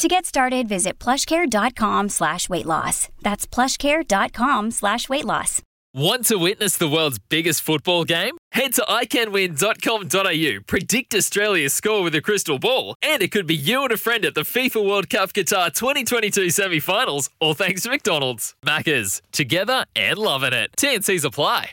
To get started, visit plushcare.com slash weight loss. That's plushcare.com slash weight loss. Want to witness the world's biggest football game? Head to iCanWin.com.au, predict Australia's score with a crystal ball, and it could be you and a friend at the FIFA World Cup Qatar 2022 semi finals, all thanks to McDonald's. Maccas, together and loving it. TNC's apply.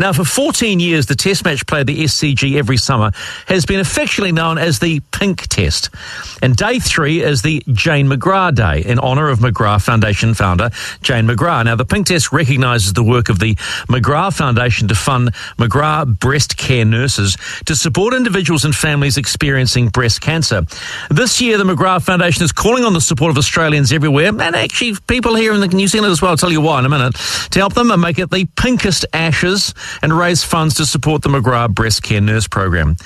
Now, for 14 years, the test match played the SCG every summer has been affectionately known as the Pink Test. And day three is the Jane McGrath Day in honour of McGrath Foundation founder Jane McGrath. Now, the Pink Test recognises the work of the McGrath Foundation to fund McGrath breast care nurses to support individuals and families experiencing breast cancer. This year, the McGrath Foundation is calling on the support of Australians everywhere and actually people here in New Zealand as well. I'll tell you why in a minute to help them and make it the pinkest ashes and raise funds to support the McGrath Breast Care Nurse Program.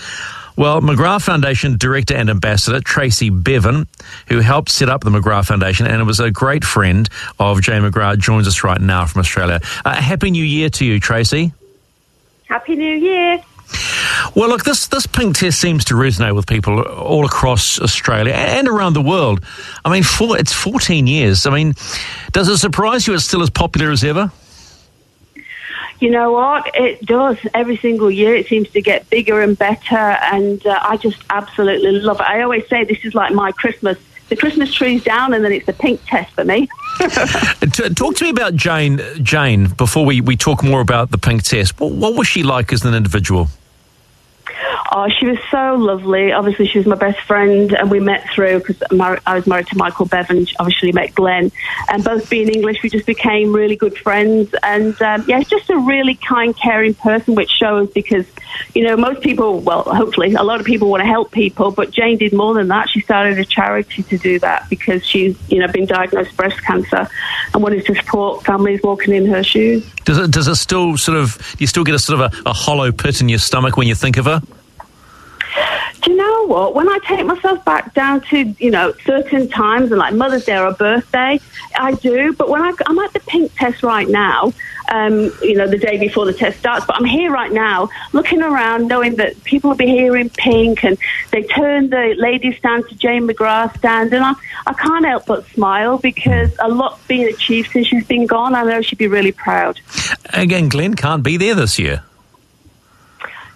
Well, McGrath Foundation Director and Ambassador Tracy Bevan, who helped set up the McGrath Foundation and was a great friend of Jane McGrath, joins us right now from Australia. Uh, Happy New Year to you, Tracy. Happy New Year. Well, look, this, this pink test seems to resonate with people all across Australia and around the world. I mean, it's 14 years. I mean, does it surprise you it's still as popular as ever? You know what? It does. Every single year it seems to get bigger and better, and uh, I just absolutely love it. I always say this is like my Christmas. The Christmas tree's down, and then it's the pink test for me. talk to me about Jane. Jane, before we, we talk more about the pink test, what, what was she like as an individual? Oh, she was so lovely. Obviously, she was my best friend, and we met through because I was married to Michael Bevan. Obviously, met Glenn, and both being English, we just became really good friends. And um, yeah, just a really kind, caring person, which shows because you know most people, well, hopefully, a lot of people want to help people, but Jane did more than that. She started a charity to do that because she's you know been diagnosed with breast cancer and wanted to support families walking in her shoes. Does it does it still sort of you still get a sort of a, a hollow pit in your stomach when you think of her? Do you know what? When I take myself back down to, you know, certain times and like Mother's Day or a birthday, I do. But when I, I'm at the pink test right now, um, you know, the day before the test starts, but I'm here right now looking around knowing that people will be here in pink and they turn the ladies stand to Jane McGrath stand and I, I can't help but smile because a lot's been achieved since she's been gone. I know she'd be really proud. Again, Glenn can't be there this year.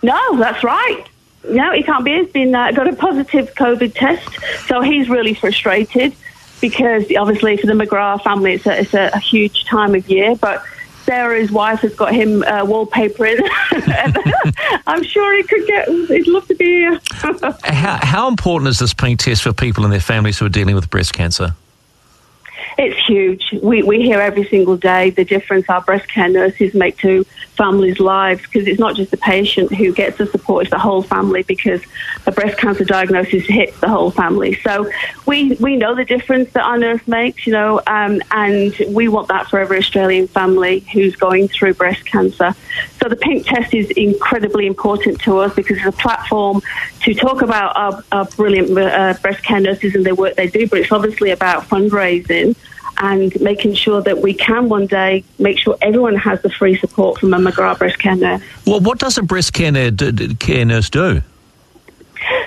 No, that's right. No, he can't be. He's been uh, got a positive COVID test, so he's really frustrated because obviously for the McGrath family, it's a, it's a, a huge time of year. But Sarah's wife has got him uh, wallpapering. I'm sure he could get. He'd love to be here. how, how important is this pink test for people and their families who are dealing with breast cancer? It's huge. We, we hear every single day the difference our breast care nurses make to families' lives because it's not just the patient who gets the support, it's the whole family because a breast cancer diagnosis hits the whole family. So we, we know the difference that our nurse makes, you know, um, and we want that for every Australian family who's going through breast cancer. So the pink test is incredibly important to us because it's a platform to talk about our, our brilliant uh, breast care nurses and the work they do, but it's obviously about fundraising and making sure that we can one day make sure everyone has the free support from a McGrath breast care nurse. Well, what does a breast care, nurse do?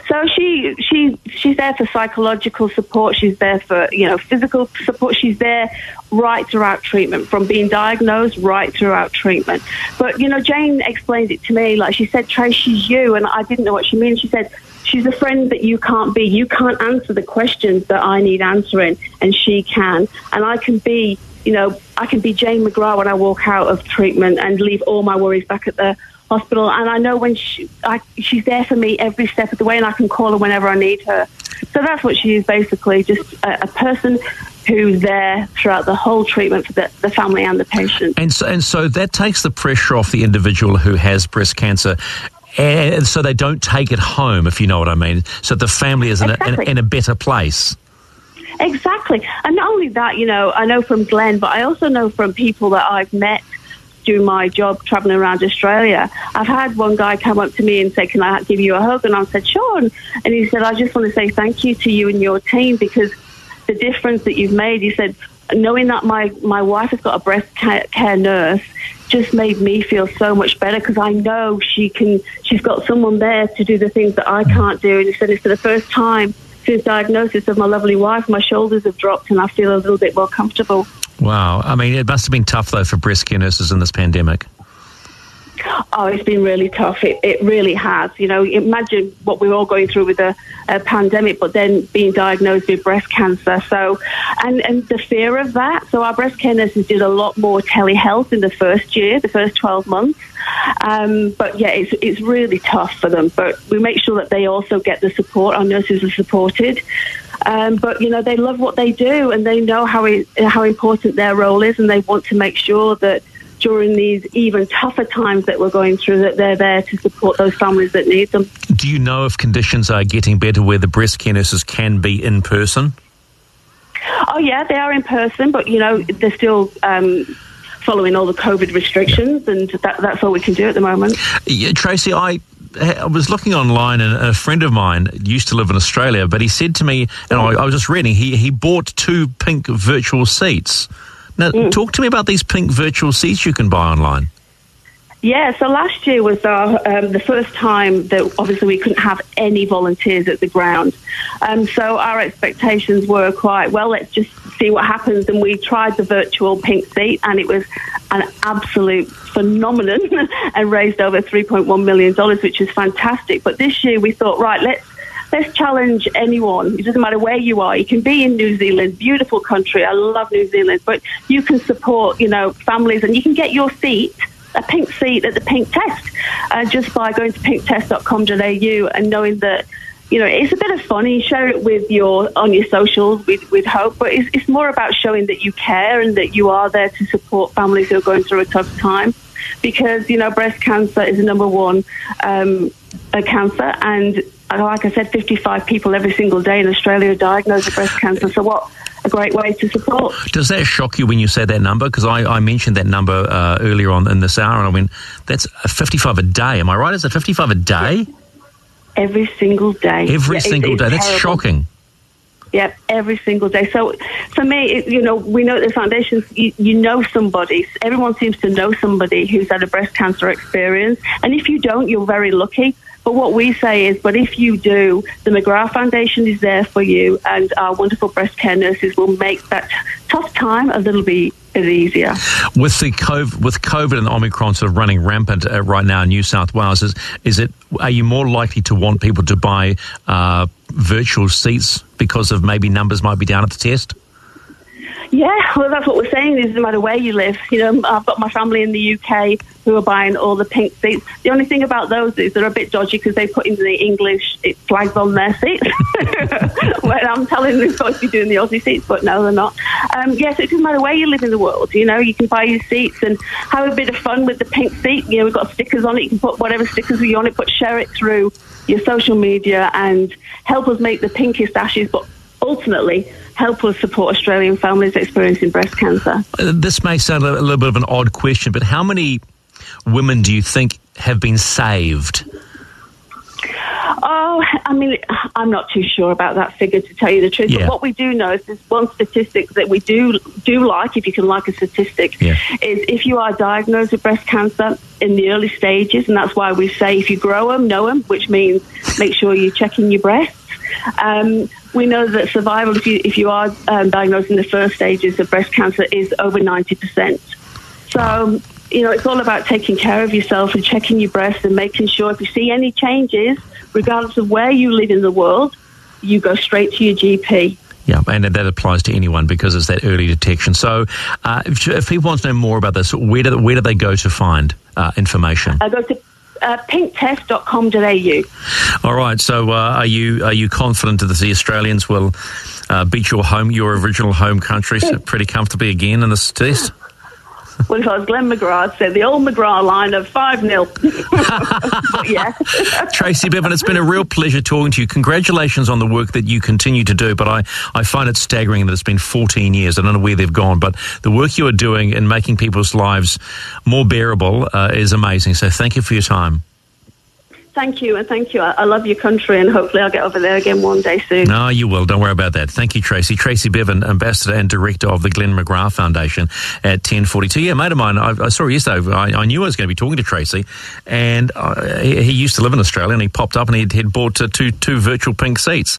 So she she she's there for psychological support. She's there for you know physical support. She's there right throughout treatment, from being diagnosed right throughout treatment. But you know, Jane explained it to me like she said, "Trace, she's you," and I didn't know what she meant. She said, She's a friend that you can't be. You can't answer the questions that I need answering, and she can. And I can be, you know, I can be Jane McGrath when I walk out of treatment and leave all my worries back at the hospital, and I know when she, I, she's there for me every step of the way, and I can call her whenever I need her. So that's what she is basically, just a, a person who's there throughout the whole treatment for the, the family and the patient. And so, and so that takes the pressure off the individual who has breast cancer. And so they don't take it home, if you know what I mean. So the family is in, exactly. a, in, in a better place. Exactly. And not only that, you know, I know from Glenn, but I also know from people that I've met doing my job traveling around Australia. I've had one guy come up to me and say, Can I give you a hug? And I said, Sure. And he said, I just want to say thank you to you and your team because the difference that you've made, he said, knowing that my, my wife has got a breast care nurse just made me feel so much better because I know she can, she's got someone there to do the things that I can't do. And he said, It's for the first time since diagnosis of my lovely wife, my shoulders have dropped and I feel a little bit more comfortable. Wow. I mean, it must have been tough, though, for breast care nurses in this pandemic. Oh, it's been really tough. It, it really has. You know, imagine what we're all going through with a, a, pandemic, but then being diagnosed with breast cancer. So, and, and the fear of that. So, our breast care nurses did a lot more telehealth in the first year, the first 12 months. Um, but yeah, it's, it's really tough for them. But we make sure that they also get the support. Our nurses are supported. Um, but you know they love what they do and they know how how important their role is, and they want to make sure that during these even tougher times that we're going through, that they're there to support those families that need them. Do you know if conditions are getting better where the breast care nurses can be in person? Oh yeah, they are in person, but you know they're still. Um, following all the COVID restrictions, and that, that's all we can do at the moment. Yeah, Tracy, I I was looking online, and a friend of mine used to live in Australia, but he said to me, and I, I was just reading, he, he bought two pink virtual seats. Now, mm. talk to me about these pink virtual seats you can buy online. Yeah, so last year was our, um, the first time that obviously we couldn't have any volunteers at the ground. Um, so our expectations were quite, well, let's just see what happens. And we tried the virtual pink seat, and it was an absolute phenomenon and raised over $3.1 million, which is fantastic. But this year we thought, right, let's let's challenge anyone. It doesn't matter where you are. You can be in New Zealand, beautiful country. I love New Zealand, but you can support, you know, families and you can get your seat a pink seat at the pink test uh, just by going to pinktest.com.au and knowing that you know it's a bit of fun you share it with your on your socials with, with hope but it's, it's more about showing that you care and that you are there to support families who are going through a tough time because you know breast cancer is the number one um, cancer and like I said, 55 people every single day in Australia are diagnosed with breast cancer. So what a great way to support. Does that shock you when you say that number? Because I, I, mentioned that number uh, earlier on in this hour, and I went, that's 55 a day. Am I right? Is it 55 a day? Every single day. Every yeah, single day. That's terrible. shocking. Yep, every single day. So for me, it, you know, we know at the foundations, you, you, know somebody. Everyone seems to know somebody who's had a breast cancer experience. And if you don't, you're very lucky. But what we say is, but if you do, the McGrath Foundation is there for you, and our wonderful breast care nurses will make that tough time a little bit easier. With the COVID, with COVID and Omicron sort of running rampant uh, right now in New South Wales, is, is it? Are you more likely to want people to buy uh, virtual seats because of maybe numbers might be down at the test? Yeah, well, that's what we're saying. Is no matter where you live, you know, I've got my family in the UK who are buying all the pink seats. The only thing about those is they're a bit dodgy because they put in the English flags on their seats. when I'm telling them they're supposed to be doing the Aussie seats, but no, they're not. Um, yes, it doesn't matter where you live in the world. You know, you can buy your seats and have a bit of fun with the pink seat. You know, we've got stickers on it. You can put whatever stickers you on it, but share it through your social media and help us make the pinkest ashes. But ultimately help us support Australian families experiencing breast cancer. Uh, this may sound a little bit of an odd question, but how many women do you think have been saved? Oh, I mean, I'm not too sure about that figure to tell you the truth. Yeah. But what we do know is there's one statistic that we do do like, if you can like a statistic, yeah. is if you are diagnosed with breast cancer in the early stages, and that's why we say if you grow them, know them, which means make sure you're checking your breasts. Um, we know that survival, if you, if you are um, diagnosed in the first stages of breast cancer, is over 90%. So, you know, it's all about taking care of yourself and checking your breast and making sure if you see any changes, regardless of where you live in the world, you go straight to your GP. Yeah, and that applies to anyone because it's that early detection. So, uh, if, if, people want to know more about this, where do, where do they go to find uh, information? I go to uh, pinktest.com.au. All right. So, uh, are you are you confident that the Australians will uh, beat your home, your original home country, pretty comfortably again in this test? Was Glenn McGrath, I'd say the old McGrath line of 5 0. yeah. Tracy Bevan, it's been a real pleasure talking to you. Congratulations on the work that you continue to do, but I, I find it staggering that it's been 14 years. I don't know where they've gone, but the work you are doing in making people's lives more bearable uh, is amazing. So thank you for your time. Thank you, and thank you. I, I, love your country, and hopefully I'll get over there again one day soon. No, you will. Don't worry about that. Thank you, Tracy. Tracy Bevan, Ambassador and Director of the Glenn McGrath Foundation at 1042. Yeah, mate of mine, I, I saw her yesterday. I, I, knew I was going to be talking to Tracy, and uh, he, he, used to live in Australia, and he popped up and he'd, bought uh, two, two virtual pink seats.